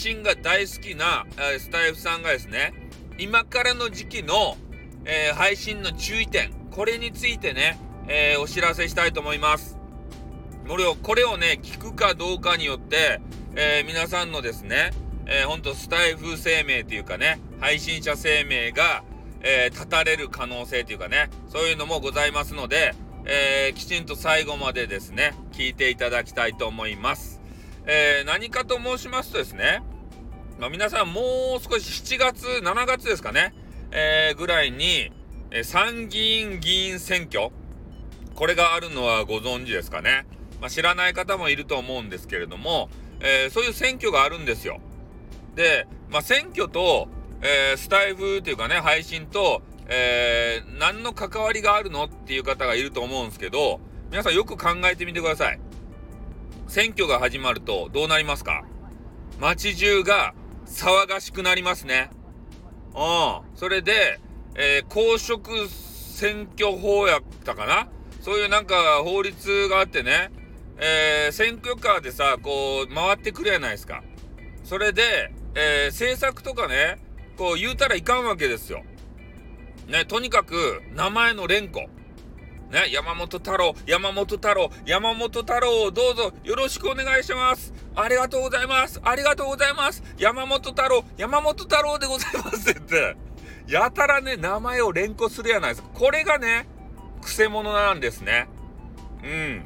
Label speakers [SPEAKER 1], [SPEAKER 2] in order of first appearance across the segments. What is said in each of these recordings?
[SPEAKER 1] 信が大好きな、えスタイフさんがですね、今からの時期の、えー、配信の注意点、これについてね、えー、お知らせしたいと思います。これを、これをね、聞くかどうかによって、えー、皆さんのですね、えー、ほんとスタイフ生命というかね、配信者生命が、えー、立たれる可能性というかね、そういうのもございますので、えー、きちんと最後までですね、聞いていただきたいと思います。えー、何かと申しますとですね、まあ、皆さんもう少し7月、7月ですかね、えー、ぐらいに、え参議院議員選挙、これがあるのはご存知ですかね。まあ、知らない方もいると思うんですけれども、えー、そういう選挙があるんですよ。で、まあ、選挙と、えー、スタイフというかね、配信と、えー、何の関わりがあるのっていう方がいると思うんですけど、皆さんよく考えてみてください。選挙が始まるとどうなりますか？街中が騒がしくなりますね。うん。それで、えー、公職選挙法やったかな？そういうなんか法律があってね、えー、選挙カーでさ、こう、回ってくるやないですか。それで、えー、政策とかね、こう言うたらいかんわけですよ。ね、とにかく、名前の連呼。ね、山本太郎、山本太郎、山本太郎をどうぞよろしくお願いします。ありがとうございます。ありがとうございます。山本太郎、山本太郎でございますって、やたらね、名前を連呼するやないですか。これがね、くせ者なんですね。うん。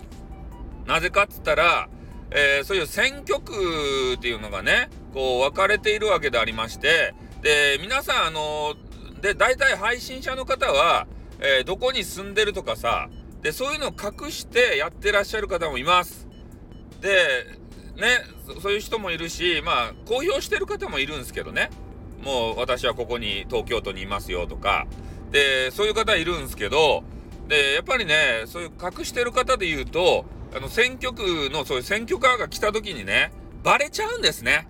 [SPEAKER 1] なぜかっつったら、えー、そういう選挙区っていうのがね、こう分かれているわけでありまして、で、皆さん、あのー、で、大体配信者の方は、えー、どこに住んでるとかさ、で、そういうのを隠してやってらっしゃる方もいます。で、ね、そういう人もいるし、まあ、公表してる方もいるんですけどね。もう私はここに東京都にいますよとか。で、そういう方いるんですけど、で、やっぱりね、そういう隠してる方で言うと、あの、選挙区のそういう選挙カーが来た時にね、バレちゃうんですね。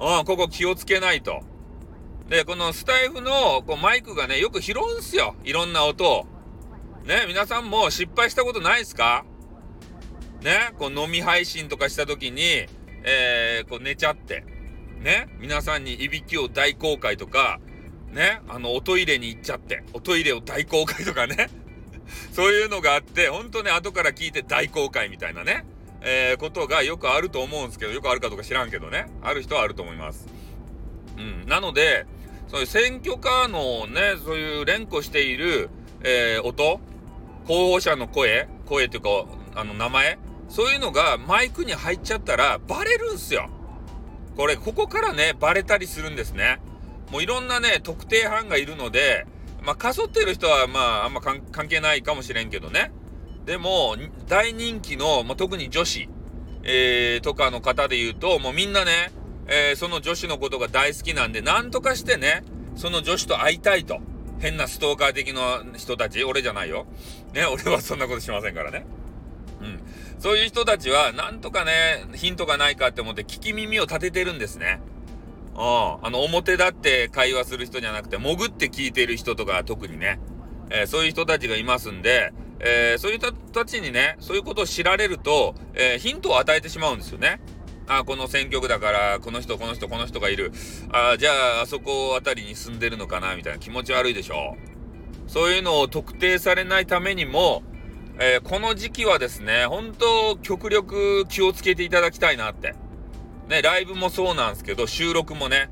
[SPEAKER 1] うん、ここ気をつけないと。で、このスタイフのこうマイクがね、よく拾うんすよ。いろんな音を。ね、皆さんも失敗したことないですか？ね、こう飲み配信とかした時に、えー、こう寝ちゃって、ね、皆さんにいびきを大公開とか、ね、あの、おトイレに行っちゃって、おトイレを大公開とかね、そういうのがあって、ほんとね、後から聞いて大公開みたいなね、えー、ことがよくあると思うんですけど、よくあるかどうか知らんけどね、ある人はあると思います。うん。なので、そういう選挙カーのね、そういう連呼している、えー、音、候補者の声、声というか、あの、名前、そういうのがマイクに入っちゃったらバレるんすよ。これ、ここからね、バレたりするんですね。もういろんなね、特定班がいるので、まあ、かそってる人は、まあ、あんま関係ないかもしれんけどね。でも、大人気の、まあ、特に女子、えー、とかの方で言うと、もうみんなね、えー、その女子のことが大好きなんで、なんとかしてね、その女子と会いたいと。変なストーカー的な人たち、俺じゃないよ。ね、俺はそんなことしませんからね。うん。そういう人たちは、なんとかね、ヒントがないかって思って聞き耳を立ててるんですね。うん。あの、表立って会話する人じゃなくて、潜って聞いてる人とか特にね、えー、そういう人たちがいますんで、えー、そういう人たちにね、そういうことを知られると、えー、ヒントを与えてしまうんですよね。あ、この選挙区だから、この人、この人、この人がいる。あ、じゃあ、あそこあたりに住んでるのかな、みたいな気持ち悪いでしょ？そういうのを特定されないためにも、えー、この時期はですね、本当極力気をつけていただきたいなって。ね、ライブもそうなんですけど、収録もね、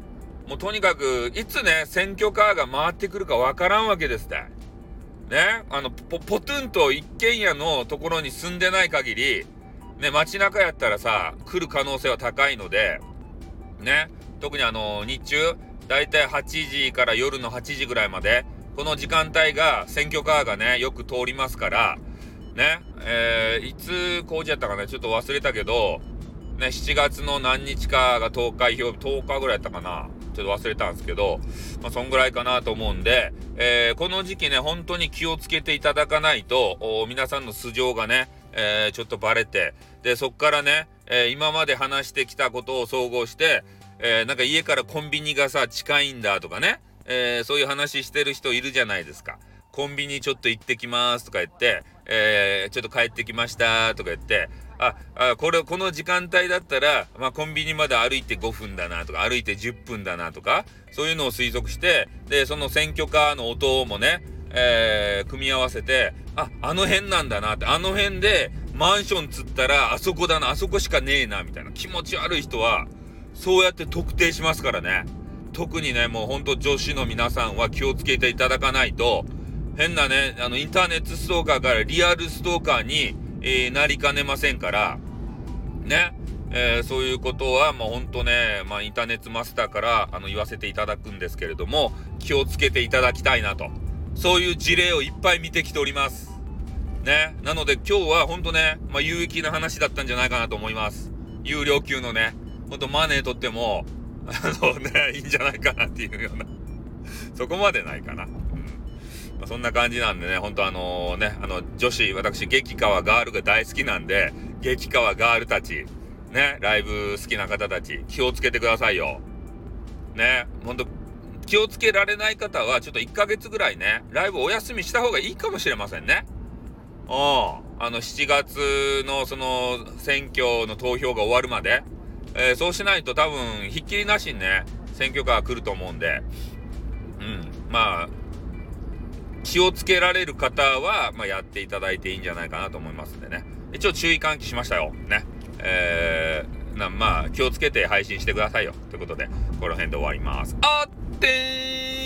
[SPEAKER 1] もうとにかく、いつね、選挙カーが回ってくるかわからんわけですって。ね、あの、ポ、ポトゥンと一軒家のところに住んでない限り、ね、街中やったらさ、来る可能性は高いので、ね、特にあの、日中、だいたい8時から夜の8時ぐらいまで、この時間帯が選挙カーがね、よく通りますから、ね、えー、いつ工事やったかな、ちょっと忘れたけど、ね、7月の何日かが投開票、10日ぐらいやったかな。ちょっと忘れたんですけど、まあ、そんぐらいかなと思うんで、えー、この時期ね、本当に気をつけていただかないと、皆さんの素性がね、えー、ちょっとバレて、で、そっからね、えー、今まで話してきたことを総合して、えー、なんか家からコンビニがさ、近いんだとかね、えそういう話してる人いるじゃないですか。コンビニちょっと行ってきますとか言って、え、ちょっと帰ってきましたとか言って、あ、あこれ、この時間帯だったら、まあ、コンビニまで歩いて5分だなとか、歩いて10分だなとか、そういうのを推測して、で、その選挙カーの音もね、えー、組み合わせて、あ、あの辺なんだなって、あの辺でマンションつったら、あそこだな、あそこしかねえな、みたいな気持ち悪い人は、そうやって特定しますからね。特にね、もうほんと女子の皆さんは気をつけていただかないと、変なね、あの、インターネットストーカーからリアルストーカーに、えー、なりかねませんから、ね、えー、そういうことは、もうほんとね、まあ、インターネットマスターから、あの、言わせていただくんですけれども、気をつけていただきたいなと。そういう事例をいっぱい見てきております。ね。なので今日はほんとね、まあ、有益な話だったんじゃないかなと思います。有料級のね、ほんとマネーとっても、あのね、いいんじゃないかなっていうようなそこまでないかな。うんまあ、そんな感じなんでね、ほんとあのね、あの、女子、私、激川ガールが大好きなんで、激川ガールたち、ね、ライブ好きな方たち、気をつけてくださいよ。ね、ほんと、気をつけられない方は、ちょっと1ヶ月ぐらいね、ライブお休みした方がいいかもしれませんね。うん。あの、7月のその、選挙の投票が終わるまで、えー、そうしないと多分、ひっきりなしにね、選挙カー来ると思うんで、うん。まあ、気をつけられる方は、まあ、やっていただいていいんじゃないかなと思いますんでね。一応注意喚起しましたよ。ね。えー、なまあ、気をつけて配信してくださいよ。ということで、この辺で終わります。あっでーす